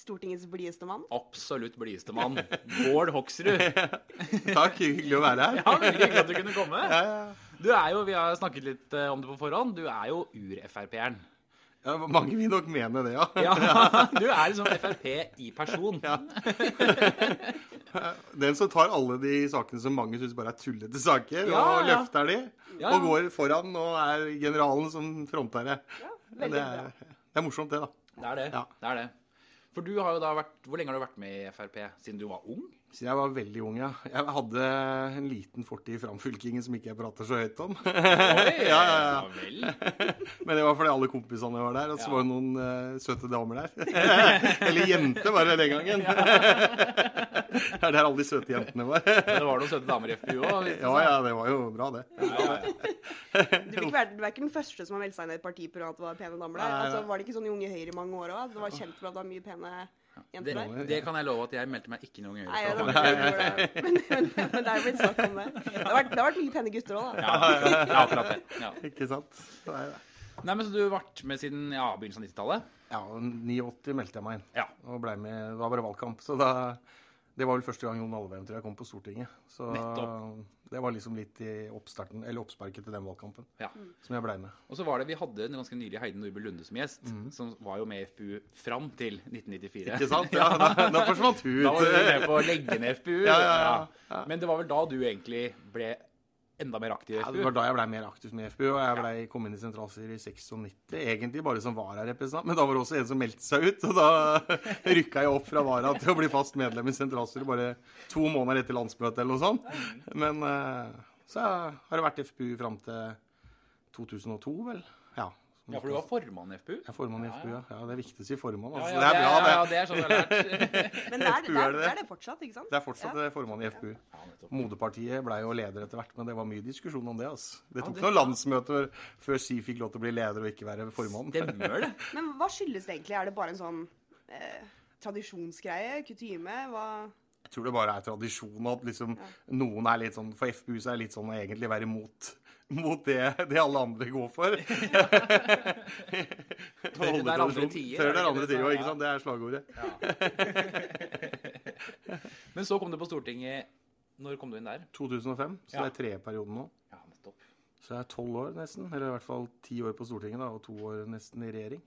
Stortingets blideste mann. absolutt blideste mann, Bård Hoksrud. Takk, hyggelig å være her. Ja, Veldig hyggelig at du kunne komme. Ja, ja. Du er jo, Vi har snakket litt eh, om det på forhånd. Du er jo ur-Frp-eren. Ja, mange vil nok mene det, ja. Ja, Du er liksom Frp i person. Den som tar alle de sakene som mange syns bare er tullete saker, Ja, og ja. løfter de, Ja. og går foran og er generalen som fronter det. Det er, det er morsomt, det, da. Det er det. Ja. det er det. For du har jo da vært Hvor lenge har du vært med i Frp? Siden du var ung? Så jeg var veldig ung, ja. Jeg hadde en liten fortid i framfylkingen som ikke jeg prater så høyt om. Oi, Ja, ja, ja. vel. Men det var fordi alle kompisene var der, og så Ja. var det noen uh, søte damer der. Eller jenter var det den gangen. Det er der alle de søte jentene var. Men det var noen søte damer i FPU òg? Ja, ja, det var jo bra, det. Du, være, du er ikke den første som har meldt seg inn i et parti pga. at det var pene damer der. Nei, Altså, var det ikke sånn i Unge Høyre i mange år òg? Det var kjent for at det var mye pene Det, det kan jeg love at jeg meldte meg ikke noen Nei, det ganger. det. Men, men, men det er jo blitt snakk om det. Det har vært, det har vært mye pene gutter òg, da. Ja, ja, akkurat det. Ja. Ikke sant? Nei, nei. Nei, men Så du har vært med siden ja, begynnelsen av 90-tallet? Ja, 89 meldte jeg meg inn. Ja. Og ble med, Det var bare valgkamp. Så da, det var vel første gang Jon Alvheim tror jeg kom på Stortinget. Så Nettopp. Det var liksom litt i oppstarten, eller oppsparket til den valgkampen ja. som jeg blei med. Og så var det, Vi hadde en ganske nylig Heidi Nordby Lunde som gjest, som var jo med i FPU fram til 1994. Ikke sant? Ja, da, da forsvant hun Da var du med på å legge ned FPU. Ja, ja, ja, ja. Men det var vel da du egentlig ble enda mer aktiv i Ja, det var da jeg blei mer aktiv med FPU, og jeg ble, kom inn i sentralstyret i 96. Egentlig bare som vararepresentant, men da var det også en som meldte seg ut. Og da rykka jeg opp fra vara til å bli fast medlem i sentralstyret bare to måneder etter landsmøtet eller noe sånt. Men eh, så har det vært FPU fram til 2002, vel. Ja. Ja, for du var formann i FPU? Jeg er formann i FPU, ja. ja. Det er viktig å si formann. Ja, Altså. ja, det er bra, ja, det. ja, det er sånn jeg har lært. Men det er FPU det, er er, det. det, er det fortsatt, ikke sant? Det er fortsatt Ja. formann i FPU. Ja. Moderpartiet ble jo leder etter hvert, men det var mye diskusjon om det. altså. Det Ja, tok det- noen landsmøter før Si fikk lov til å bli leder og ikke være formann. Stemmer det? Men hva skyldes det egentlig? Er det bare en sånn eh, tradisjonsgreie? Kutyme? Hva Jeg tror det bare er tradisjon at liksom noen er litt sånn For FPU så er det litt sånn å egentlig være mot, mot det, det alle andre går for. Det der andre tider, er der andre tider, ikke sant? Det er slagordet. Men så kom du på Stortinget Når kom du inn der? 2005, så Ja. det er tredje perioden nå. Ja, nettopp. Så jeg er tolv år nesten, eller i hvert fall ti år på Stortinget da, og to år nesten i regjering.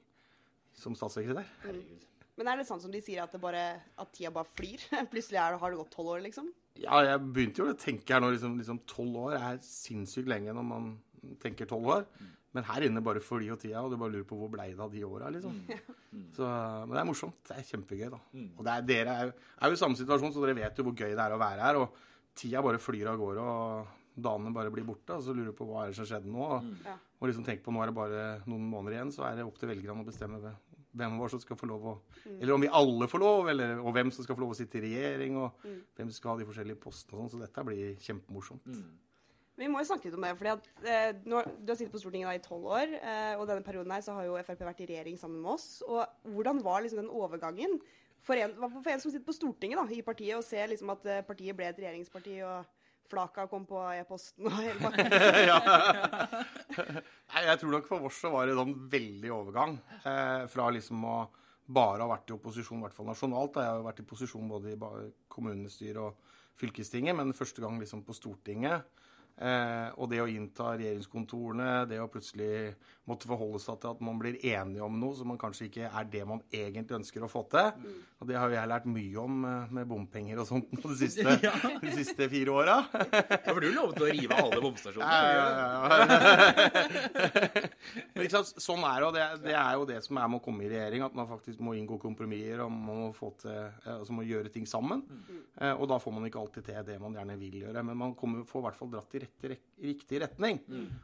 Som statssekretær. Herregud. Men er det sånn som de sier, at, det bare, at tida bare flyr? Plutselig er det, har det gått tolv år, liksom? Ja, jeg begynte jo å tenke her nå, liksom, liksom 12 år er sinnssykt lenge når man tenker 12 år. Men her inne bare flyr jo tida, og du bare lurer på hvor blei det av de åra, liksom. Så, men det er morsomt. Det er kjempegøy, da. Og det er, dere er, er jo i samme situasjon, så dere vet jo hvor gøy det er å være her. Og tida bare flyr av gårde, og dagene bare blir borte. Og så lurer du på hva er det som skjedde nå. Og, og liksom tenk på nå er det bare noen måneder igjen, så er det opp til velgerne å bestemme hvem- av oss som skal få lov å Eller om vi alle får lov, eller, og hvem som skal få lov å sitte i regjering, og hvem som skal ha de forskjellige postene og sånn. Så dette blir kjempemorsomt. Vi må jo snakke litt om det. fordi at eh, Du har sittet på Stortinget da i tolv år, eh, og denne perioden her så har jo Frp vært i regjering sammen med oss. og Hvordan var liksom den overgangen for en, for en som sitter på Stortinget da, i partiet, og ser liksom at eh, partiet ble et regjeringsparti, og flaka kom på e-posten og hele pakken? Nei, jeg tror nok for vårs så var det en veldig overgang. Eh, fra liksom å bare ha vært i opposisjon, i hvert fall nasjonalt. Da. Jeg har jo vært i posisjon både i kommunestyret og fylkestinget, men første gang liksom på Stortinget. Eh, og det å innta regjeringskontorene, det å plutselig måtte forholde seg til at man blir enige om noe som man kanskje ikke er det man egentlig ønsker å få til. Og det har jo jeg lært mye om eh, med bompenger og sånt de siste, de siste fire åra. Ja, for du lovet å rive alle bomstasjonene. Ja, ja, ja. Men ikke sant, sånn er det, og det, det er jo det som er med å komme i regjering. At man faktisk må inngå kompromisser og man må, få til, eh, altså må gjøre ting sammen. Eh, Og da får man ikke alltid til det man gjerne vil gjøre. Men man kommer, får i hvert fall dratt i rette, rek- riktig retning.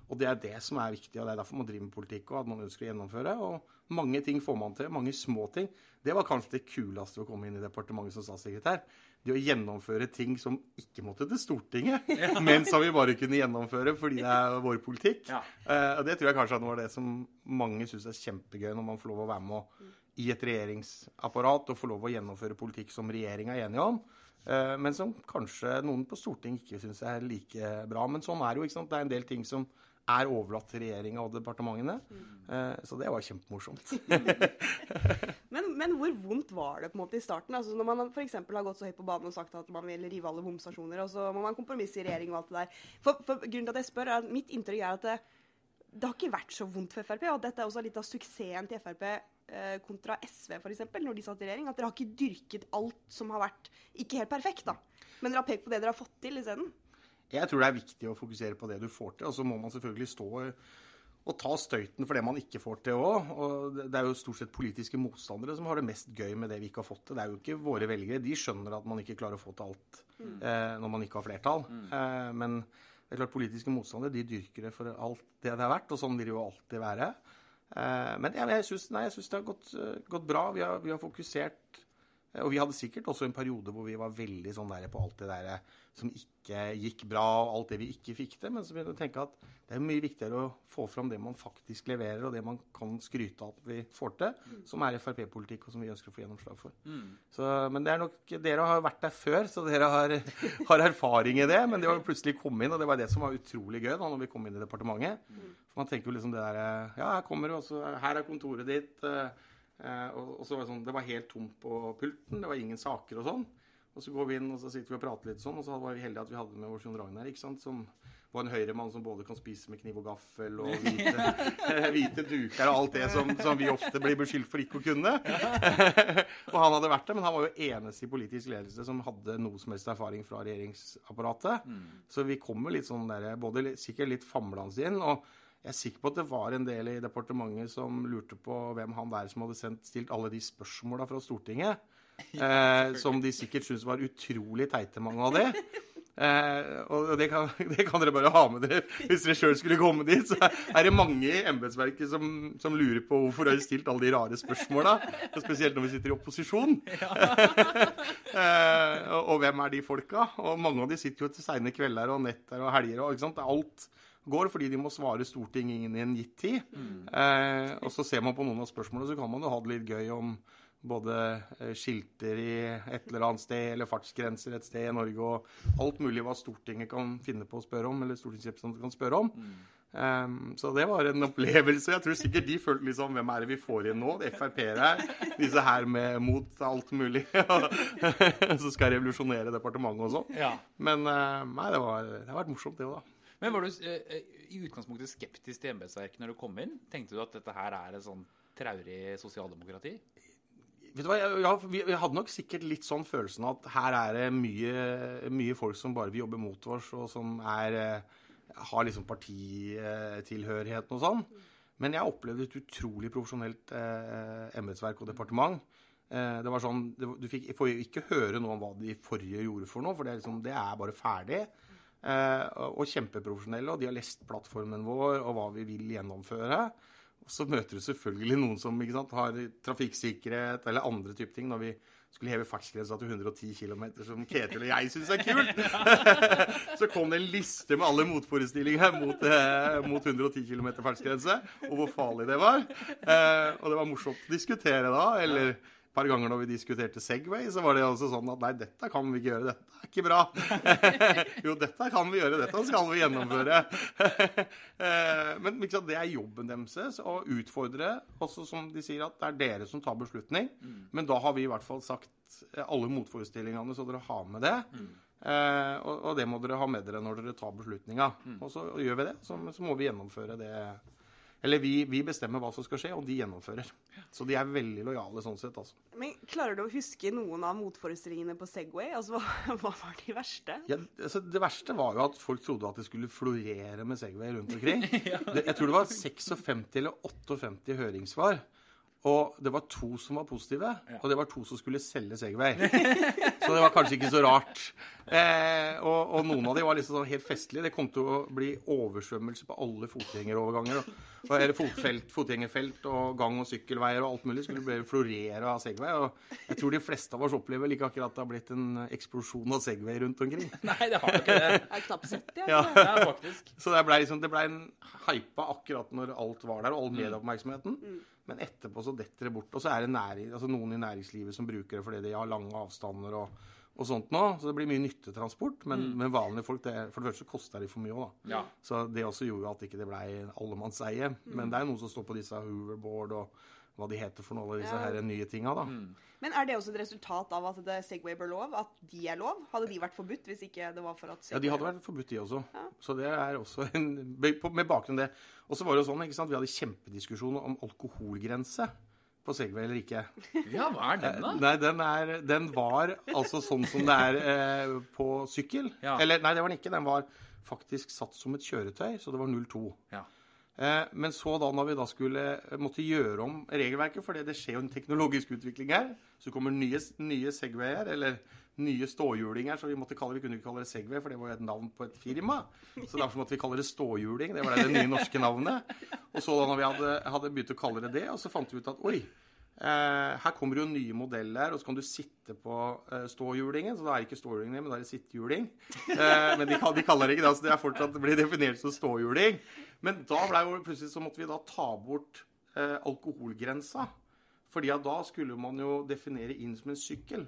Og det er det som er viktig, og det er derfor man driver med politikk og at man ønsker å gjennomføre. Og mange ting får man til. Mange små ting. Det var kanskje det kuleste å komme inn i departementet som statssekretær. Det å gjennomføre ting som ikke måtte til Stortinget, men som vi bare kunne gjennomføre fordi det er vår politikk. Ja. Eh, og det tror jeg kanskje er det som mange syns er kjempegøy, når man får lov å være med i et regjeringsapparat og få lov å gjennomføre politikk som regjeringa er enige om. Eh, Men som kanskje noen på Stortinget ikke syns er like bra. Men sånn er det jo. ikke sant? Det er en del ting som er overlatt til regjeringa og departementene. Mm. Så det var kjempemorsomt. Men hvor vondt var det på en måte i starten? Altså Når man f.eks. har gått så høyt på banen og sagt at man vil rive alle bomstasjoner, og så må man kompromisse i regjering og alt det der. For, for grunnen til at jeg spør, er at mitt inntrykk er at det, det har ikke vært så vondt for Frp. Og dette er også litt av suksessen til Frp eh, kontra SV, f.eks., når de satt i regjering. At dere har ikke dyrket alt som har vært ikke helt perfekt, da. Men dere har pekt på det dere har fått til isteden. Jeg tror det er viktig å fokusere på det du får til. Og så må man selvfølgelig stå og ta støyten for det man ikke får til òg. Og det er jo stort sett politiske motstandere som har det mest gøy med det vi ikke har fått til. Det er jo ikke våre velgere. De skjønner at man ikke klarer å få til alt mm. eh, når man ikke har flertall. Mm. Eh, men det er klart politiske motstandere de dyrker det for alt det det er verdt, og sånn vil det jo alltid være. Eh, men jeg, jeg syns det har gått, gått bra. Vi har, vi har fokusert Eh, og vi hadde sikkert også en periode hvor vi var veldig sånn der på alt det der eh, som ikke gikk bra, og alt det vi ikke fikk til. Men så begynte vi å tenke at det er mye viktigere å få fram det man faktisk leverer, og det man kan skryte av at vi får til, mm. som er Frp-politikk, og som vi ønsker å få gjennomslag for. Mm. Så, men det er nok, dere har vært der før, så dere har, har, erfaring i det. Men det var plutselig komme inn, og det var det som var utrolig gøy da når vi kom inn i departementet. Mm. Man tenker jo liksom det der Ja, her kommer du, og her er kontoret ditt. Eh, og, og, så var det sånn, det var helt tomt på pulten, det var ingen saker og sånn. Og så går vi inn og så sitter vi og prater litt sånn, og så var vi heldige at vi hadde med vår Jon Ragnar, ikke sant, som var en høyremann som både kan spise med kniv og gaffel og hvite, hvite duker og alt det som, som, vi ofte blir beskyldt for ikke å kunne. og han hadde vært det, men han var jo eneste i politisk ledelse som hadde noe som helst erfaring fra regjeringsapparatet. Mm. Så vi kommer litt sånn der, både sikkert litt famlende inn. og jeg er sikker på at det var en del i departementet som lurte på hvem han der som hadde sendt, stilt alle de spørsmåla fra Stortinget. Eh, som de sikkert syntes var utrolig teite, mange av det. Eh, og det kan, det kan, dere bare ha med dere hvis dere sjøl skulle komme dit. Så er det mange i embetsverket som, som, lurer på hvorfor de har stilt alle de rare spørsmåla. Spesielt når vi sitter i opposisjon. eh, og, og, hvem er de folka? Og mange av de sitter jo til seine kvelder og netter og helger. og ikke sant? Det er Alt går, fordi de må svare Stortinget innen en gitt tid. Mm. Eh, og så ser man på noen av spørsmålene, så kan man jo ha det litt gøy om både eh, skilter i et eller annet sted, eller fartsgrenser et sted i Norge, og alt mulig hva Stortinget kan finne på å spørre om, eller stortingsrepresentanter kan spørre om. Mm. Um, så det var en opplevelse. Jeg tror sikkert de følte liksom Hvem er det vi får igjen nå? Det Frp-ere her. Disse her med mot alt mulig. Som skal revolusjonere departementet og sånn. Ja. Men uh, nei, det, var, det har vært morsomt, det òg, da. Men var du eh, i utgangspunktet skeptisk til embetsverket når du kom inn? Tenkte du at dette her er et sånn traurig sosialdemokrati? Vet du hva, ja, vi, hadde nok sikkert litt sånn følelsen at her er det mye, mye folk som bare vil jobbe mot oss, og som er, eh, har liksom partitilhørigheten og sånn. Men jeg opplevde et utrolig profesjonelt eh, embetsverk og departement. Eh, det var sånn, Du fikk, får jo ikke høre noe om hva de forrige gjorde for noe, for det er, liksom, det er bare ferdig. Eh, og kjempeprofesjonelle, og de har lest plattformen vår og hva vi vil gjennomføre. Og så møter du selvfølgelig noen som sant, har trafikksikkerhet eller andre typer ting. når vi skulle heve fartsgrensa til 110 km, som Ketil og jeg syns er kult. så kom det en liste med alle motforestillinger mot, eh, mot 110 km fartsgrense, og hvor farlig det var. Eh, og det var morsomt å diskutere da. eller par ganger når vi diskuterte Segway, så var det altså sånn at nei, dette kan vi ikke gjøre. Dette er ikke bra. jo, dette kan vi gjøre. Dette skal vi gjennomføre. Eh, men liksom, det er jobben deres å utfordre, også som de sier, at det er dere som tar beslutning. Mm. Men da har vi i hvert fall sagt alle motforestillingene, så dere har med det. Mm. Eh, og, og, det må dere ha med dere når dere tar beslutninga. Mm. Og så gjør vi det. Så, så må vi gjennomføre det eller vi, vi, bestemmer hva som skal skje, og de gjennomfører. Så de er veldig lojale sånn sett. altså. Men Klarer du å huske noen av motforestillingene på Segway? Altså, hva, hva var de verste? Ja, altså, det verste var jo at folk trodde at det skulle florere med Segway rundt omkring. ja. jeg tror det var 56 eller 58 høringssvar. Og det var to som var positive, ja. og det var to som skulle selge Segway. så det var kanskje ikke så rart. Eh, og, og, noen av de var liksom sånn helt festlige. Det kom til å bli oversvømmelse på alle fotgjengeroverganger. Og, eller fotfelt, fotgjengerfelt og gang- og sykkelveier og alt mulig. Skulle bli florere av Segway. Og jeg tror de fleste av oss opplever like akkurat at det har blitt en eksplosjon av Segway rundt omkring. Nei, det har ikke det. Det er knapt sett, ja. ja. ja faktisk. Så det ble, liksom, det ble en hypa akkurat når alt var der, og all mm. medieoppmerksomheten. Mm. Men etterpå så detter det bort. Og så er det næring, altså noen i næringslivet som bruker det fordi de har lange avstander og, og sånt nå. Så det blir mye nyttetransport. Men, mm. men vanlige folk, det, for det første så koster det for mye òg, da. Ja. Så det også gjorde at ikke det blei allemannseie. Mm. Men det er noen som står på disse hoverboard og hva de heter for noe, alle disse Ja. her nye tinga, da. Men er det også et resultat av at det Segway bør lov? At de er lov? Hadde de vært forbudt hvis ikke det var for at Segway... Ja, de hadde vært forbudt, de også. Ja. Så det er også en Med bakgrunn i det. Og så var det jo sånn, ikke sant, vi hadde kjempediskusjoner om alkoholgrense på Segway eller ikke. Ja, hva er den, da? Nei, den, er, den var altså sånn som det er eh, på sykkel. Ja. Eller nei, det var den ikke. Den var faktisk satt som et kjøretøy, så det var 02. Ja. Eh, men så da når vi da skulle måtte gjøre om regelverket, for det skjer jo en teknologisk utvikling her, så kommer nye, nye Segwayer, eller nye ståhjulinger, så vi måtte kalle vi kunne ikke kalle det Segway, for det var jo et navn på et firma. Så derfor måtte vi kalle det ståhjuling. Det var det nye norske navnet. Og så da når vi hadde, hadde begynt å kalle det det, og så fant vi ut at oi, Eh, her kommer det jo nye modeller, og så kan du sitte på eh, ståhjulingen. Så da er det ikke ståhjuling, men da er det sittehjuling. Eh, men de, de kaller det ikke det, så det er fortsatt blir definert som ståhjuling. Men da ble jo plutselig så måtte vi da ta bort eh, alkoholgrensa. Fordi da skulle man jo definere inn som en sykkel.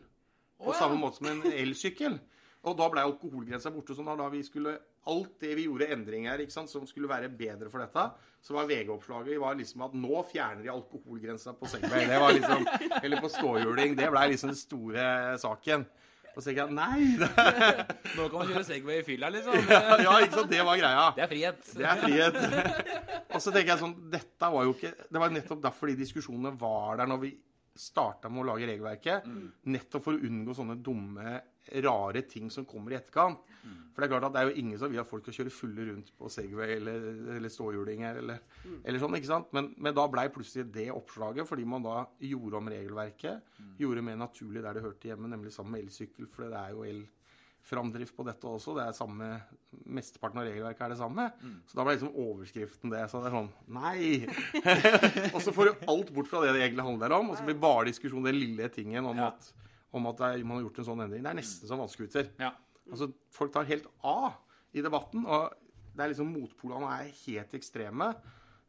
På samme måte som en elsykkel. Og da ble alkoholgrensa borte. Så da vi skulle Alt det vi gjorde endringer ikke sant, som skulle være bedre for dette, så var VG-oppslaget var liksom at nå fjerner de alkoholgrensa på Segway. Det var liksom, eller på ståhjuling. Det blei liksom den store saken. Og så tenker jeg nei! Nå kan man kjøre Segway i fylla, liksom. ja, ikke sant, det var greia. Det er frihet. Det er frihet. Og så tenker jeg sånn Dette var jo ikke Det var nettopp derfor de diskusjonene var der når vi starta med å lage regelverket. Nettopp for å unngå sånne dumme, rare ting som kommer i etterkant. For det er klart at det er jo ingen som vil at folk skal kjøre fulle rundt på Segway eller, eller ståhjulinger eller, eller sånn, ikke sant? Men, men da blei plutselig det oppslaget, fordi man da gjorde om regelverket. Gjorde det mer naturlig der det hørte hjemme, nemlig sammen med elsykkel, for det er jo el framdrift på dette også. Det er samme, Mesteparten av regelverket er det samme. Så da ble liksom overskriften det. Så det er sånn Nei! og så får du alt bort fra det det egentlig handler om, og så blir bare diskusjon den lille tingen om Ja. at, om at er, man har gjort en sånn endring. Det er nesten som vannscooter. Ja. Altså, folk tar helt av i debatten, og det er liksom motpolene er helt ekstreme.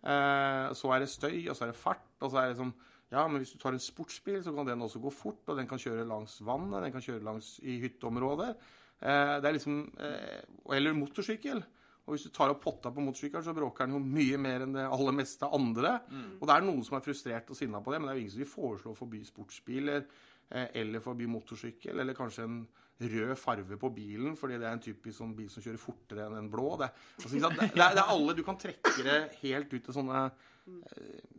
Eh, så er det støy, og så er det fart, og så er det liksom Ja, men hvis du tar en sportsbil, så kan den også gå fort, og den kan kjøre langs vannet, den kan kjøre langs i hytteområder. Eh, det er liksom eh, Eller motorsykkel. Og hvis du tar opp potta på motorsykkelen, så bråker den jo mye mer enn det aller meste andre. Og det er noen som er frustrert og sinna på det, men det er jo ingen som vil foreslå å forby sportsbiler eller forbi motorsykkel, eller kanskje en rød farve på bilen, fordi det er en typisk sånn bil som kjører fortere enn en blå. Det, altså, det, er, det er alle Du kan trekke det helt ut til sånne eh,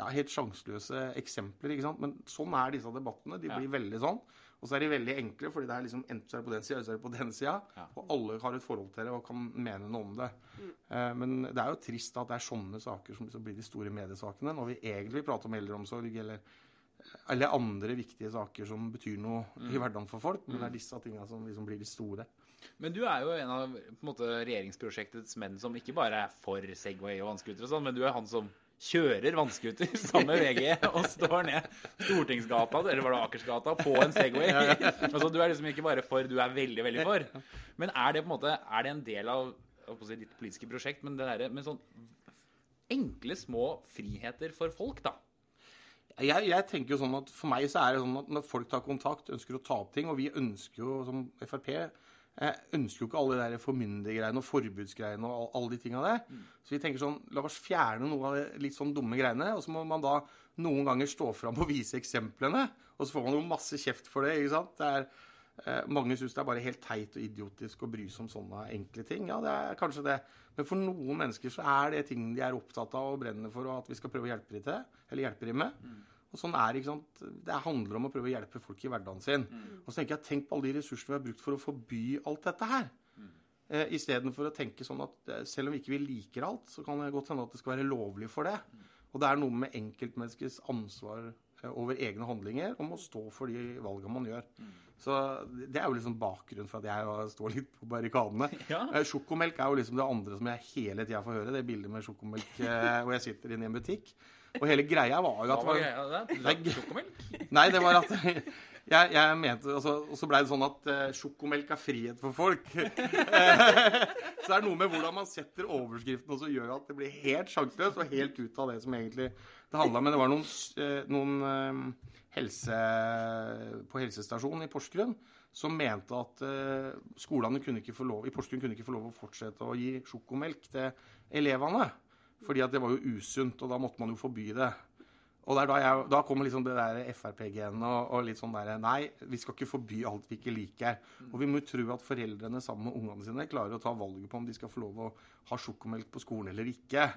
ja, helt sjanseløse eksempler. ikke sant? Men sånn er disse debattene. De Ja. blir veldig sånn. Og så er de veldig enkle, fordi det er liksom enten så er det på den sida, eller så er det på den sida. Ja. Og alle har et forhold til det og kan mene noe om det. Eh, men det er jo trist at det er sånne saker som liksom blir de store mediesakene, når vi egentlig prater om eldreomsorg eller, eller andre viktige saker som betyr noe i hverdagen for folk. Men det er disse tinga som liksom blir de store. Men du er jo en av på en måte, regjeringsprosjektets menn som ikke bare er for Segway og vannscooter og sånn, men du er han som kjører vannscooter sammen med VG og står ned Stortingsgata, eller var det Akersgata, på en Segway. altså, du er liksom ikke bare for, du er veldig, veldig for. Men er det på en måte, er det en del av si, ditt politiske prosjekt, men det derre med sånn enkle, små friheter for folk, da? Jeg, jeg tenker jo sånn at For meg så er det sånn at når folk tar kontakt, ønsker å ta opp ting Og vi ønsker jo som Frp eh, ønsker jo ikke alle de der formyndergreiene og forbudsgreiene og alle de tinga der. Så vi tenker sånn La oss fjerne noe av de litt sånn dumme greiene. Og så må man da noen ganger stå fram og vise eksemplene. Og så får man jo masse kjeft for det. ikke sant? Det er, eh, mange syns det er bare helt teit og idiotisk å bry seg om sånne enkle ting. Ja, det er kanskje det. Men for noen mennesker så er det ting de er opptatt av og brenner for, og at vi skal prøve å hjelpe dem til. Eller hjelpe dem med. Og sånn er det, ikke sant? Det handler om å prøve å hjelpe folk i hverdagen sin. Og så tenker jeg, Tenk på alle de ressursene vi har brukt for å forby alt dette her. Eh, Istedenfor å tenke sånn at eh, selv om vi ikke liker alt, så kan det godt hende at det skal være lovlig for det. Og det er noe med enkeltmenneskets ansvar eh, over egne handlinger om å stå for de valgene man gjør. Så det er jo liksom bakgrunnen for at jeg står litt på barrikadene. Ja. Eh, Sjokomelk er jo liksom det andre som jeg hele tida får høre. Det bildet med sjokomelk hvor jeg sitter inne i en butikk. Og hele greia var jo at Hva var greia det? Sjokomelk? Nei, det var at jeg, jeg mente altså, Og så blei det sånn at uh, sjokomelk er frihet for folk. så det er noe med hvordan man setter overskriften og så gjør at det blir helt sjanseløst og helt ut av det som egentlig det handla om. Men det var noen, eh, noen eh, helse, på helsestasjonen i Porsgrunn som mente at uh, skolene kunne ikke få lov, i Porsgrunn kunne ikke få lov å fortsette å gi sjokomelk til elevene. Fordi at det var jo usunt, og da måtte man jo forby det. Og da, jeg, da kommer liksom det der Frp-genet og, og litt sånn derre Nei, vi skal ikke forby alt vi ikke liker. Og vi må jo tro at foreldrene sammen med ungene sine klarer å ta valget på om de skal få lov å ha sjokomelk på skolen eller ikke.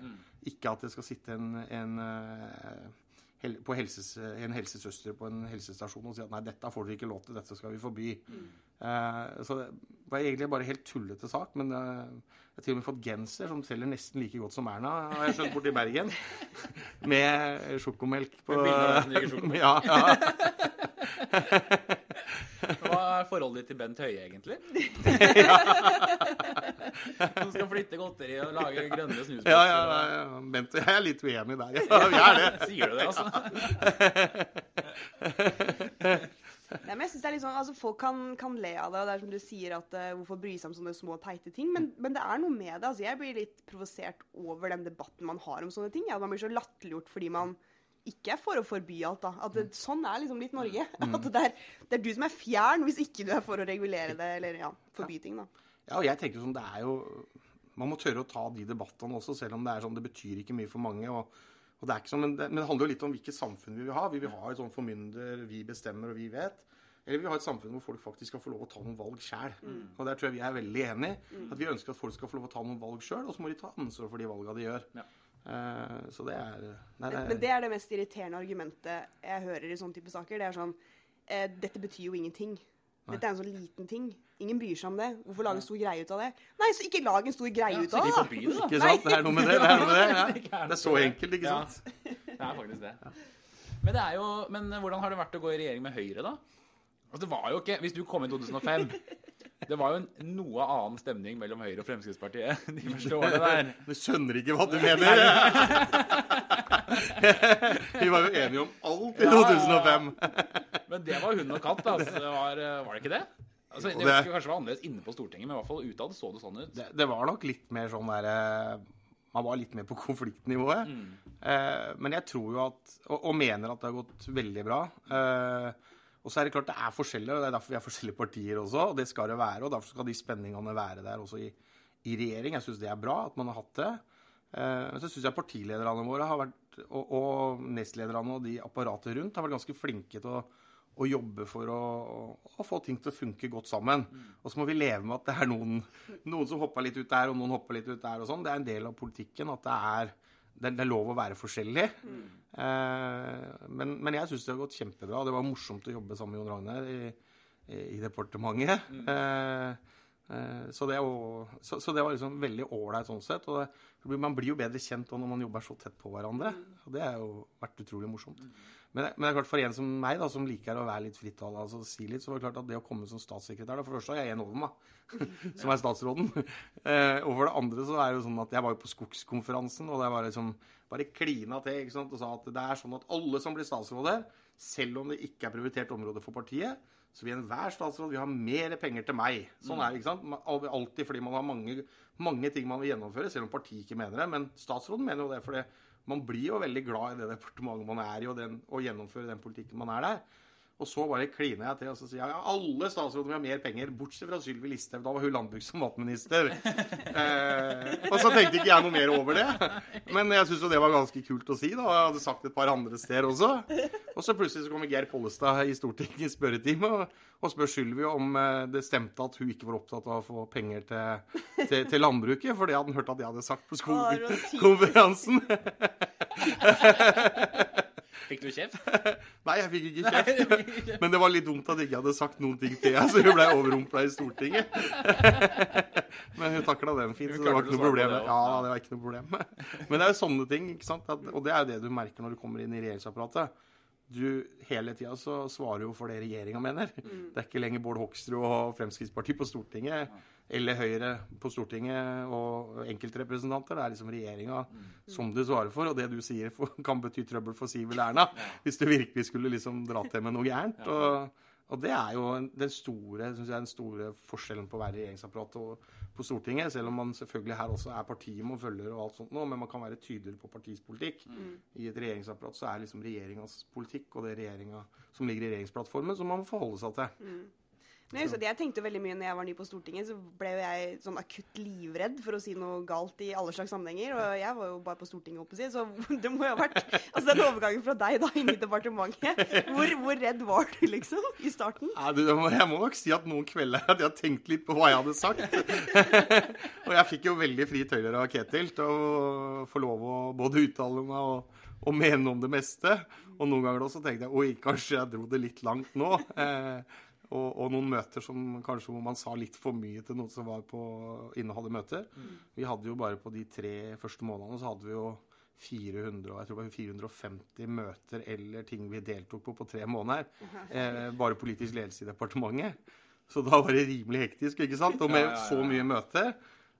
Ikke at det skal sitte en, en, eh, hel, på helses, en helsesøster på en helsestasjon og si at nei, dette får dere ikke lov til, dette skal vi forby. Eh, så det var egentlig bare helt tullete sak, men eh, jeg har til og med fått genser som selger nesten like godt som Erna, har jeg skjønt, borti Bergen. Med sjokomelk på Med sjokomelk. Ja, ja. Hva er forholdet ditt til Bent Høie, egentlig? Som skal flytte godteri og lage grønne snusbokser. Ja, ja, ja, ja. Bent, jeg er litt uenig der. Ja, vi er det. Sier du det, altså? Nei, men jeg synes det er litt sånn, altså Folk kan, kan le av det, og det er som du sier at uh, hvorfor bry seg om sånne små, teite ting. Men, men det er noe med det. altså Jeg blir litt provosert over den debatten man har om sånne ting. At man blir så latterliggjort fordi man ikke er for å forby alt. da. At det, Sånn er liksom litt Norge. At det er, det er du som er fjern hvis ikke du er for å regulere det eller ja, forby ting. da. Ja, og jeg tenker sånn, det er jo Man må tørre å ta de debattene også, selv om det er sånn, det betyr ikke mye for mange. og, og det er ikke sånn, men det, men det handler jo litt om hvilket samfunn vi vil ha. Vi vil ha et sånn formynder, vi bestemmer og vi vet. Eller vi vil ha et samfunn hvor folk faktisk skal få lov å ta noen valg sjøl. Og der tror jeg vi er veldig enige. At vi ønsker at folk skal få lov å ta noen valg sjøl, og så må de ta ansvar for de valga de gjør. Ja. Uh, så det er nei, Men, men det er det mest irriterende argumentet jeg hører i sånne type saker. Det er sånn uh, Dette betyr jo ingenting. Dette er en sånn liten ting. Ingen bryr seg om det. Hvorfor lage en stor greie ut av det? Nei, så ikke lag en stor greie Ja, ut av det, da! det, da. Ikke sant? Det er noe med det. Det er, noe med det. Ja. Det er så enkelt, ikke Ja. sant? Det er faktisk det. Men, det er jo, men hvordan har det vært å gå i regjering med Høyre, da? Altså, det var jo ikke, Hvis du kom i 2005 Det var jo en noe annen stemning mellom Høyre og Fremskrittspartiet de første årene der. Du skjønner ikke hva du mener. Vi var jo enige om alt i Ja, ja, ja. 2005. Men det var hund og katt, altså. Var, var det ikke det? Altså, det det- kanskje var annerledes inne på Stortinget, men i hvert fall utad så det sånn ut. Det, det var nok litt mer sånn derre Man var litt mer på konfliktnivået. Eh, men jeg tror jo at og, og mener at det har gått veldig bra. Eh, og så er det klart det er forskjellig, og det er derfor vi er forskjellige partier også. Og det skal det være, og derfor skal de spenningene være der også i, i regjering. Jeg syns det er bra at man har hatt det. Eh, men så syns jeg partilederne våre har vært, og, og nestlederne og de apparatet rundt har vært ganske flinke til å, å jobbe for å, å få ting til å funke godt sammen. Og så må vi leve med at det er noen, noen som hopper litt ut der, og noen hopper litt ut der og sånn. Det er en del av politikken at det er, det, det er lov å være forskjellig. Eh, men, men jeg syns det har gått kjempebra. Det var morsomt å jobbe sammen med Jon Ragnar i, i, i departementet. Mm. eh, så, det jo, så, så det var liksom veldig ålreit sånn sett. Og det, man blir jo bedre kjent når man jobber så tett på hverandre. Og det har jo vært utrolig morsomt. Men, men det er klart for en som meg, da, som liker å være litt frittalende, altså si litt, så var det klart at det å komme som statssekretær da, For det første har jeg en over meg, som er statsråden. Eh, og for det andre så er det jo sånn at jeg var jo på skogskonferansen, og det var liksom bare klina til og sa at det er sånn at alle som blir statsråder, selv om det ikke er prioritert område for partiet, så vil enhver statsråd vil ha mer penger til meg. Sånn er det, ikke sant? Alltid fordi man har mange, mange ting man vil gjennomføre, selv om partiet ikke mener det. Men statsråden mener jo det, for man blir jo veldig glad i det departementet man er i, og, den, og gjennomfører den politikken man er der. Og så bare kliner jeg til og så sier jeg, ja, alle statsråder vil ha mer penger, bortsett fra Sylvi Listhaug. Da var hun landbruks- og matminister. Eh, og så tenkte ikke jeg noe mer over det. Men jeg syns jo det var ganske kult å si. da, Jeg hadde sagt et par andre steder også. Og så plutselig så kommer Geir Pollestad i Stortinget i spørretime og, og spør Sylvi om eh, det stemte at hun ikke var opptatt av å få penger til, til, til landbruket, for det hadde han hørt at jeg hadde sagt på Å, Fikk du kjeft? Nei, jeg fikk ikke kjeft. Men det var litt dumt at jeg ikke hadde sagt noen ting til henne, så hun ble overrumpla i Stortinget. Men hun takla den fint, så det var ikke noe problem. Ja, det var ikke noe problem. Men det er jo sånne ting, ikke sant. Og det er jo det du merker når du kommer inn i regjeringsapparatet. Du hele tida så svarer jo for det regjeringa mener. Det er ikke lenger Bård Hoksrud og Fremskrittspartiet på Stortinget. Eller Høyre på Stortinget og enkeltrepresentanter. Det er liksom regjeringa som du svarer for. Og det du sier for, kan bety trøbbel for Siv eller Erna. Hvis du virkelig skulle liksom dra til med noe gærent. Og, og det er jo den store, synes jeg, den store forskjellen på å være regjeringsapparat og på Stortinget. Selv om man selvfølgelig her også er partiet man følger og alt sånt nå, men man kan være tydeligere på partiets politikk. I et regjeringsapparat så er liksom regjeringas politikk og det regjeringa som ligger i regjeringsplattformen, som man må forholde seg til. Så det jeg tenkte veldig mye når jeg var ny på Stortinget, så ble jo jeg sånn akutt livredd for å si noe galt i alle slags sammenhenger. Og jeg var jo bare på Stortinget, oppe si, så det må jo ha vært Altså den overgangen fra deg da inn i departementet, hvor, hvor redd var du liksom i starten? Ja, du, jeg må nok si at noen kvelder at jeg har tenkt litt på hva jeg hadde sagt. og jeg fikk jo veldig fri tøyler av Ketil til å få lov å både uttale meg og, og mene om det meste. Og noen ganger også tenkte jeg oi, kanskje jeg dro det litt langt nå. Eh, og, og, noen møter som kanskje hvor man sa litt for mye til noen som var på innehadde møter. Mm. Vi hadde jo bare på de tre første månedene så hadde vi jo 400, jeg tror det var 450 møter eller ting vi deltok på på tre måneder. Eh, bare politisk ledelse i departementet. Så da var det rimelig hektisk, ikke sant? Og med så mye møter.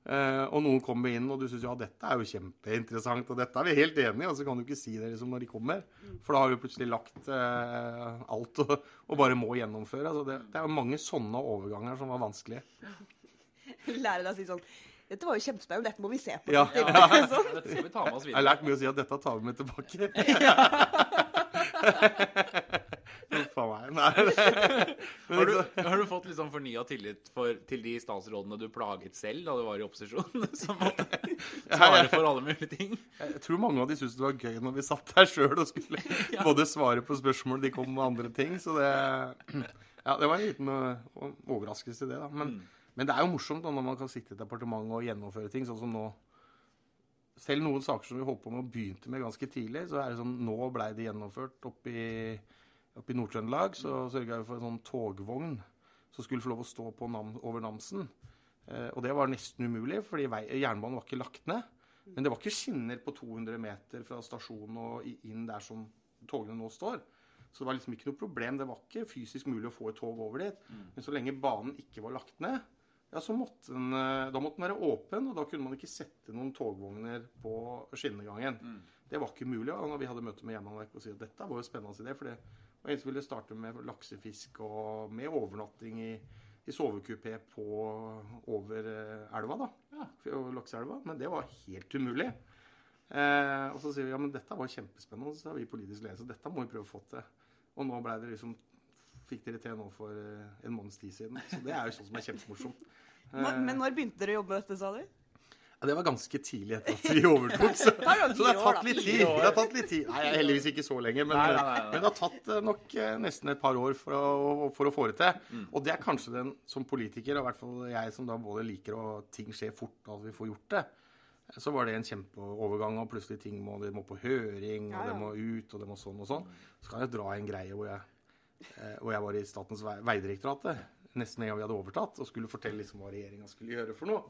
Uh, og noen kommer inn, og du syns ja, dette er jo kjempeinteressant, og dette er vi helt enige i, og så kan du ikke si det liksom når de kommer. For da har du plutselig lagt uh, alt og, og, bare må gjennomføre. Altså det, det er jo mange sånne overganger som var vanskelige. Lære deg å si sånn Dette var jo kjempespennende, dette må vi se på. Ja. ja. sånn. Dette skal vi ta med oss videre. Jeg har lært mye å si at dette tar vi med tilbake. Nei. Har du, har du fått liksom fornya tillit for, til de statsrådene du plaget selv da du var i opposisjon? Som måtte svare for alle mulige ting? Jeg tror mange av de syntes det var gøy når vi satt der sjøl og skulle ja. både svare på spørsmål de kom med andre ting. Så det, ja, det var en liten uh, overraskelse, det. da. Men, mm. men, det er jo morsomt da, når man kan sitte i departementet og gjennomføre ting, sånn som nå. Selv noen saker som vi holdt på med og begynte med ganske tidlig, så er det sånn Nå blei det gjennomført oppi Oppe i Nord-Trøndelag så sørga vi for en sånn togvogn som skulle få lov å stå på nam over Namsen. Eh, og det var nesten umulig, fordi jernbanen var ikke lagt ned. Men det var ikke skinner på 200 meter fra stasjonen og inn der som togene nå står. Så det var liksom ikke noe problem. Det var ikke fysisk mulig å få et tog over dit. Mm. Men så lenge banen ikke var lagt ned, ja, så måtte den, eh, da måtte den være åpen, og da kunne man ikke sette noen togvogner på skinnegangen. Mm. Det var ikke mulig. Og når vi hadde møte med Jernbaneverket og si at dette var jo spennende idé, for det og en som ville starte med laksefisk og med overnatting i, i sovekupé på over eh, elva, da. Ja. Lakseelva. Men det var helt umulig. Eh, og så sier vi ja, men dette var kjempespennende. Så sa vi politisk ledelse dette må vi prøve å få til. Og nå ble det liksom Fikk dere til nå for eh, en måneds tid siden. Så det er jo sånn som er kjempemorsomt. Men når begynte dere å jobbe med dette, sa du? Ja, det var ganske tidlig etter at vi overtok, så, så det har tatt litt tid. Det har tatt litt tid. Nei, heldigvis ikke så lenge, men, nei. men det har tatt eh, nok eh, nesten et par år for å, for å få det til. Mm. Og det er kanskje den som politiker, og i hvert fall jeg som da både liker at ting skjer fort, at vi får gjort det, så var det en kjempeovergang, og plutselig ting må, det må på høring, og det må ut, og det må sånn og sånn. Så kan jeg dra en greie hvor jeg, eh, hvor jeg var i Statens veidirektoratet nesten en gang vi hadde overtatt, og skulle fortelle liksom hva regjeringa skulle gjøre for noe.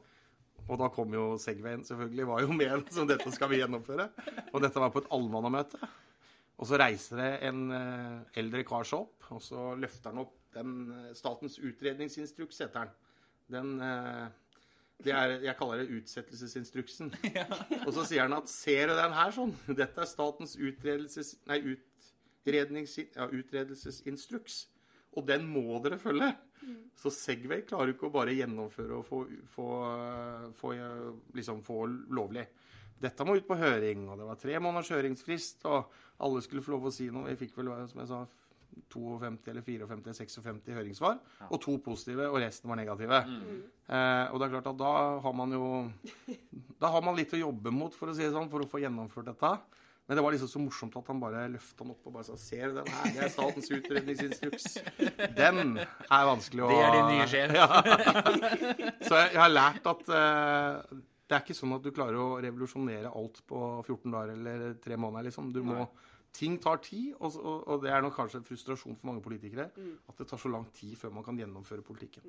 Og da kom jo Segwayen, selvfølgelig, var jo med som dette skal vi gjennomføre. Og dette var på et allmannamøte. Og så reiser det en uh, eldre kar seg opp, og så løfter han opp den uh, Statens utredningsinstruks, heter den. Den uh, det er, Jeg kaller det utsettelsesinstruksen. Ja. Og så sier han at ser du den her sånn? Dette er Statens utredelses, nei, utrednings, ja, utredelsesinstruks. Og den må dere følge. Så Segway klarer ikke å bare gjennomføre og få, få, få, liksom få lovlig. Dette må ut på høring, og det var tre måneders høringsfrist, og alle skulle få lov å si noe. Vi fikk vel, som jeg sa, 52 eller 54 eller 56 høringssvar, ja. og to positive, og resten var negative. Mm. Eh, og det er klart at da har man jo Da har man litt å jobbe mot, for å si det sånn, for å få gjennomført dette. Men det var liksom så morsomt at han bare løfta den opp og bare sa Ser du den her? Det er statens utredningsinstruks. Den er vanskelig å Det er din nye sjef. Ja. Så jeg, jeg, har lært at uh, det er ikke sånn at du klarer å revolusjonere alt på 14 dager eller tre måneder. liksom. Du må, ting tar tid, og, og, og, det er nok kanskje en frustrasjon for mange politikere. Mm. At det tar så lang tid før man kan gjennomføre politikken.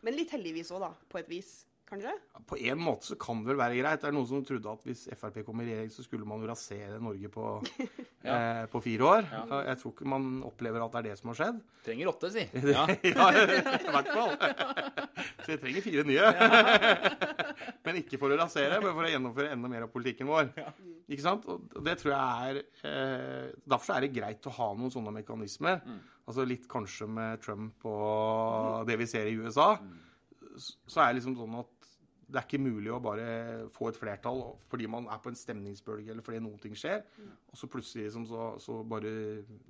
Men litt heldigvis òg, da, på et vis. Kan de det? På en måte så kan det vel være greit. Det er noen som trodde at hvis Frp kom i regjering, så skulle man jo rasere Norge på, ja. eh, på fire år. Ja. Jeg tror ikke man opplever at det er det som har skjedd. Trenger åtte, si. Ja, ja i hvert fall. Så vi trenger fire nye. men ikke for å rasere, men for å gjennomføre enda mer av politikken vår. Ikke sant? Og det tror jeg er eh, Derfor er det greit å ha noen sånne mekanismer. Mm. Altså litt kanskje med Trump og det vi ser i USA. Mm så er det liksom sånn at det er ikke mulig å bare få et flertall fordi man er på en stemningsbølge eller fordi noen ting skjer, mm. og så plutselig liksom så, så, bare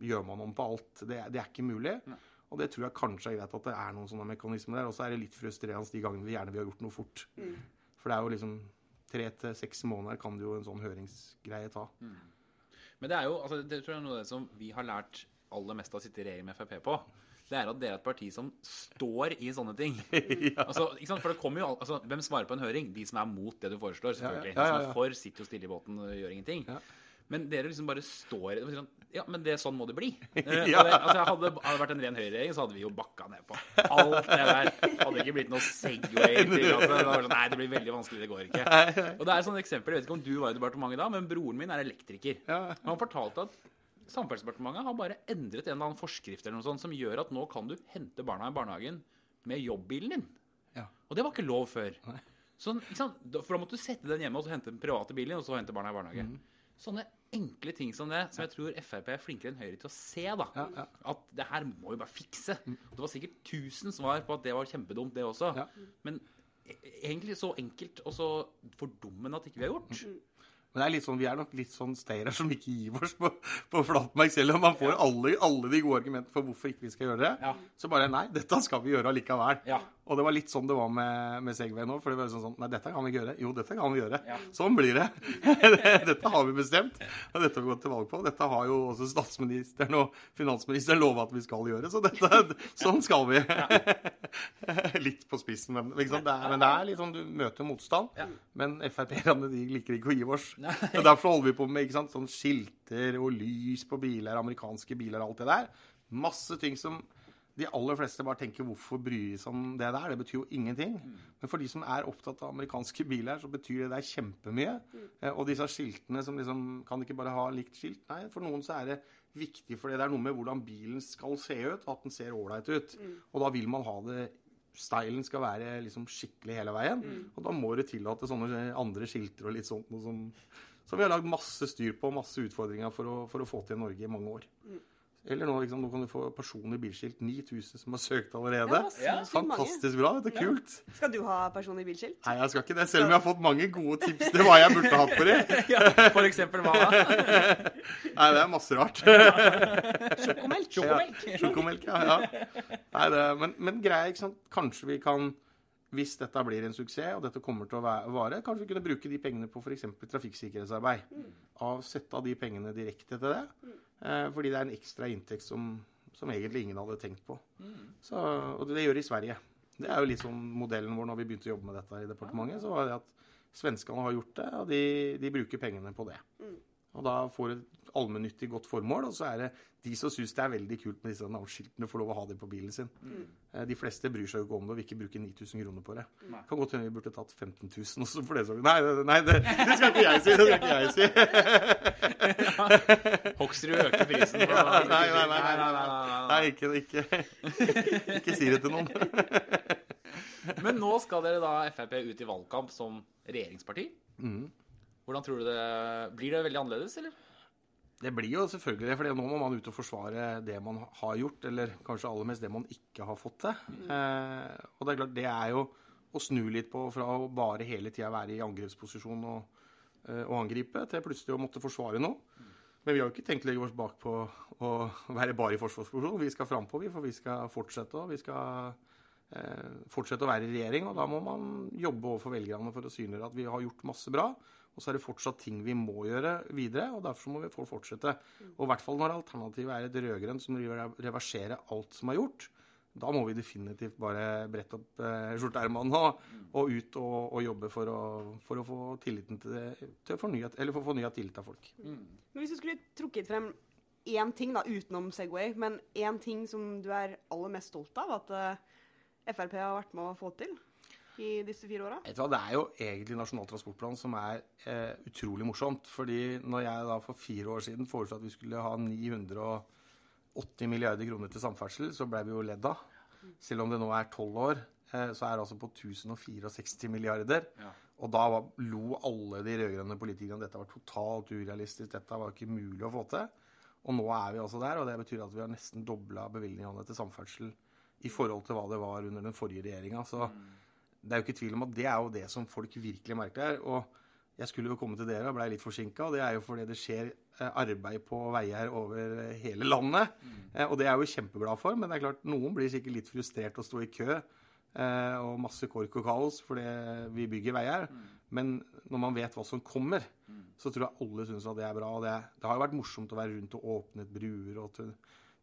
gjør man om på alt. Det, det er ikke mulig. Mm. Og det tror jeg kanskje er greit at det er noen sånne mekanismer der. Og så er det litt frustrerende de gangene vi gjerne vil ha gjort noe fort. For det er jo liksom tre til seks måneder kan det jo en sånn høringsgreie ta. Men det er jo, altså, det tror jeg er noe av det som vi har lært aller mest av å sitte i regjering med Frp på. Det er at dere er et parti som står i sånne ting. altså, ikke sant? For det kommer jo, altså, Hvem svarer på en høring? De som er mot det du foreslår, selvfølgelig. Ja, ja, ja, De som ja. er for, sitter jo stille i båten og gjør ingenting. Men dere liksom bare står i det sånn Ja, men det, sånn må det bli. Eh, Ja. og det, altså, hadde det vært en ren høyreregjering, så hadde vi jo bakka ned på alt det der. Hadde ikke blitt noe Segway til det sånn, Nei, det blir veldig vanskelig, det går ikke. Og det er et sånt eksempel, Jeg vet ikke om du var i departementet da, men broren min er elektriker. Ja. Han fortalte at Samferdselsdepartementet har bare endret en eller annen forskrift eller noe sånt som gjør at nå kan du hente barna i barnehagen med jobbbilen din. Ja. Og det var ikke lov før. Sånn, ikke sant? For da måtte du sette den hjemme og så hente den private bilen og så hente barna i barnehage. Mm. Sånne enkle ting som det, som jeg tror Frp er flinkere enn Høyre til å se. da. Ja, ja. At det her må vi bare fikse. Mm. det var sikkert tusen svar på at det var kjempedumt, det også. Men e- egentlig så enkelt og så fordummende at ikke vi har gjort. Men det er litt sånn, vi er nok litt sånn stayere som ikke gir oss på, på flatmark, selv om man får alle, alle de gode argumentene for hvorfor ikke vi skal gjøre det. Ja. Så bare nei, dette skal vi gjøre allikevel. Ja. Og det var litt sånn det var med, med Segway nå. For det var sånn, sånn Nei, dette kan vi ikke gjøre. Jo, dette kan vi gjøre. Ja. Sånn blir det. dette har vi bestemt. Og dette har vi gått til valg på. Dette har jo også statsministeren og finansministeren lova at vi skal gjøre. Så dette, sånn skal vi. litt på spissen, men, liksom, det er, men det er litt sånn du møter motstand. Ja. Men Frp-erne de liker ikke å gi oss. Og derfor holder vi på med ikke sant, sånn skilter og lys på biler, amerikanske biler og alt det der. Masse ting som de aller fleste bare tenker hvorfor bry seg om det der? Det betyr jo ingenting. Men for de som er opptatt av amerikanske biler, så betyr det der kjempemye. Eh, Og disse skiltene som liksom Kan ikke bare ha likt skilt? Nei, for noen så er det viktig, for det er noe med hvordan bilen skal se ut, at den ser ålreit ut. Og da vil man ha det Stylen skal være liksom skikkelig hele veien. Og da må du tillate sånne andre skilter og litt sånt noe som som vi har lagd masse styr på, masse utfordringer for å, for å få til i Norge i mange år. Eller nå, liksom, nå kan du få personlig bilskilt. 9000 som har søkt allerede. Ja. Fantastisk bra. Dette er kult. Skal du ha personlig bilskilt? Nei, jeg skal ikke det, selv om jeg har fått mange gode tips til hva jeg burde hatt på det. Ja, for eksempel hva da? Nei, det er masse rart. Sjokomelk? Sjokomelk. Sjokomelk, ja. ja. Nei, det, men, men greia, ikke sant. Kanskje vi kan, hvis dette blir en suksess, og dette kommer til å vare, kanskje vi kunne bruke de pengene på f.eks. trafikksikkerhetsarbeid. Av, sette av de pengene direkte til det. Eh, fordi det er en ekstra inntekt som, som egentlig ingen hadde tenkt på. Så, og det gjør det i Sverige. Det er jo litt sånn modellen vår når vi begynte å jobbe med dette i departementet. Så var det at svenskene har gjort det, og de, de bruker pengene på det. Og da får et allmennyttig godt formål, og så er det de som syns det er veldig kult med disse navneskiltene, får lov å ha det på bilen sin. Mm. De fleste bryr seg jo ikke om det og vil ikke bruke 9000 kroner på det. Nei. Kan godt hende vi burde tatt 15 000 også for det. Så. Nei, det, nei det, det skal ikke jeg si! Det skal ikke jeg si. Hoksrud øker prisen på Nei, nei, nei, nei, nei, nei, nei. Nei, ikke, ikke, ikke si det til noen. Men nå skal dere da Frp ut i valgkamp som regjeringsparti. Mhm. Hvordan tror du det Blir det veldig annerledes, eller? Det blir jo selvfølgelig det, for nå må man ut og forsvare det man har gjort, eller kanskje aller mest det man ikke har fått til. Eh, og det er klart, det er jo å snu litt på fra å bare hele tida være i angrepsposisjon og, eh, og angripe, til plutselig å måtte forsvare noe. Men vi har jo ikke tenkt å legge oss bak på å være bare i forsvarsposisjon. Vi skal frampå, vi, for vi skal fortsette. og vi skal eh, fortsette å være i regjering, og da må man jobbe overfor velgerne for å synliggjøre at vi har gjort masse bra. Og så er det fortsatt ting vi må gjøre videre, og derfor må vi få fortsette. Og i hvert fall når alternativet er et rød-grønt som reverserer alt som er gjort. Da må vi definitivt bare brette opp eh, skjorteermene og, og ut og, og jobbe for å, for å få tilliten til, det, til å fornye, eller for å fornya tillit av folk. Men hvis du skulle trukket frem én ting da, utenom Segway, men én ting som du er aller mest stolt av at uh, Frp har vært med å få til i disse fire åra? Det er jo egentlig Nasjonal transportplan som er eh, utrolig morsomt. fordi når jeg da for fire år siden foreslo at vi skulle ha 980 milliarder kroner til samferdsel, så ble vi jo ledd av. Selv om det nå er tolv år, eh, så er det altså på 1064 milliarder. Ja. Og da var, lo alle de rød-grønne politikerne dette var totalt urealistisk. Dette var ikke mulig å få til. Og nå er vi altså der, og det betyr at vi har nesten dobla bevilgningene til samferdsel i forhold til hva det var under den forrige regjeringa. Så det er jo ikke tvil om at det er jo det som folk virkelig merker her. Og jeg skulle jo komme til dere og blei litt forsinka. Og det er jo fordi det skjer eh, arbeid på veier over eh, hele landet. Mm. og det er jeg jo kjempeglad for, men det er klart noen blir sikkert litt frustrert å stå i kø. eh, Og masse kork og kaos fordi vi bygger veier. Men når man vet hva som kommer, så tror jeg alle syns at det er bra. Og det, det har jo vært morsomt å være rundt og åpne bruer og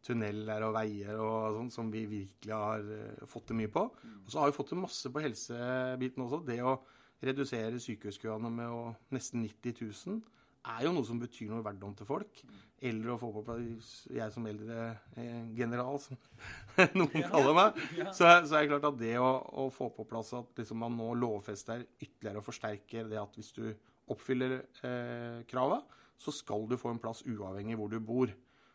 tunneler og veier og sånn, som vi virkelig har eh, fått til mye på. Og så har vi fått til masse på helsebiten også. Det å redusere sykehuskøene med å, nesten 90 000 er jo noe som betyr noe i hverdagen til folk. Eller å få på plass Jeg som eldre eh, general, som noen kaller meg. Så, så er det klart at det å, å få på plass at liksom man nå lovfester ytterligere og forsterker det at hvis du oppfyller eh, kravet, så skal du få en plass uavhengig hvor du bor.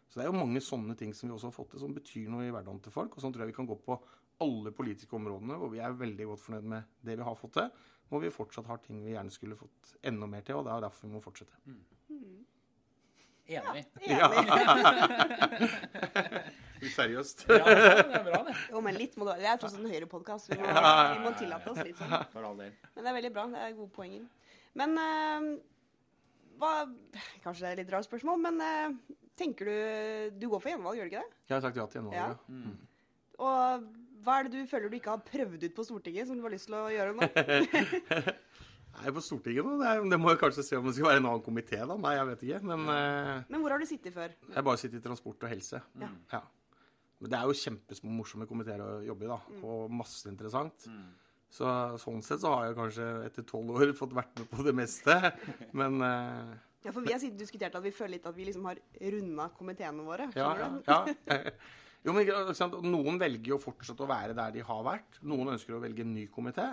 Så det er jo mange sånne ting som vi også har fått til, som betyr noe i hverdagen til folk. Og sånn tror jeg vi kan gå på alle politiske områdene hvor vi er veldig godt fornøyd med det vi har fått til. Hvor vi fortsatt har ting vi gjerne skulle fått enda mer til, og det er derfor vi må fortsette. Enig. Ja. Litt seriøst. Ja, det er bra, det. Jo, men litt må du Det er tross alt en Høyre-podkast. Vi, må- vi må tillate oss litt sånn. For all del. Men det er veldig bra. Det er gode poenger. Men eh, hva Kanskje det er litt rart spørsmål, men eh, tenker du Du går for gjenvalg, gjør du ikke det? Jeg har sagt ja til gjenvalg. Ja. Ja. Og hva er det du føler du ikke har prøvd ut på Stortinget, som du har lyst til å gjøre nå? Nei, på Stortinget nå. Det, er, det må jeg kanskje se om det skal være en annen komité, da. Nei, jeg vet ikke. Men eh, Men hvor har du sittet før? jeg har bare sittet i transport og helse. Ja. Ja. Men det er jo kjempemorsomme komiteer å jobbe i, da. Og masse interessant. Så sånn sett så har jeg kanskje etter tolv år fått vært med på det meste. Men uh, Ja, for vi har diskutert at vi føler litt at vi liksom har runda komiteene våre. ja, Skjønner ja, du? ja. Jo, men? Noen velger jo fortsatt å være der de har vært. Noen ønsker å velge en ny komité.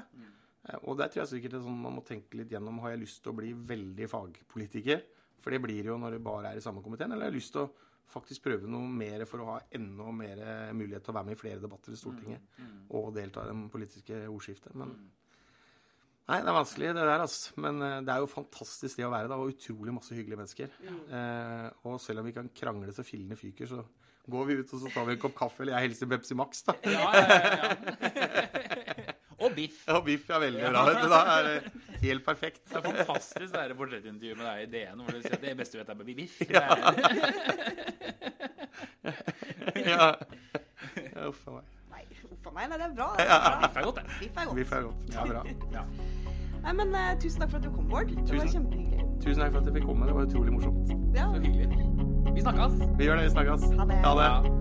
Eh, Og der tror jeg sikkert det er sånn man må tenke litt gjennom. Har jeg lyst til å bli veldig fagpolitiker? For det blir jo når det bare er i samme komiteen. Eller har jeg lyst til å faktisk prøve noe mer for å ha enda mer mulighet til å være med i flere debatter i Stortinget. Og delta i det politiske ordskiftet. Men Nei, det er vanskelig, det der, altså. Men eh, det er jo fantastisk det å være da, Og utrolig masse hyggelige mennesker. Eh, og selv om vi kan krangle så fillene fyker, så går vi ut og så tar vi en kopp kaffe. Eller jeg helser Pepsi Max, da. Ja, ja, ja. Og biff. Ja, biff ja, veldig bra. vet du. Da er det helt perfekt. Det er fantastisk det portrettintervjuet med deg i DN, hvor du sier at det beste du vet er baby biff. Ja. Ja, Uff a meg. Nei, uff a meg. Nei, det er bra. Det er bra. biff er godt, det. Biff er godt. Biff er godt. Ja, bra. Ja. Nei, men uh, Tusen takk for at du kom, Bård. Det var kjempehyggelig. Tusen takk for at jeg fikk komme. Det var utrolig morsomt. Ja. Så hyggelig. Vi snakkes. Vi gjør det. Vi snakkes. Ha det. Ha det.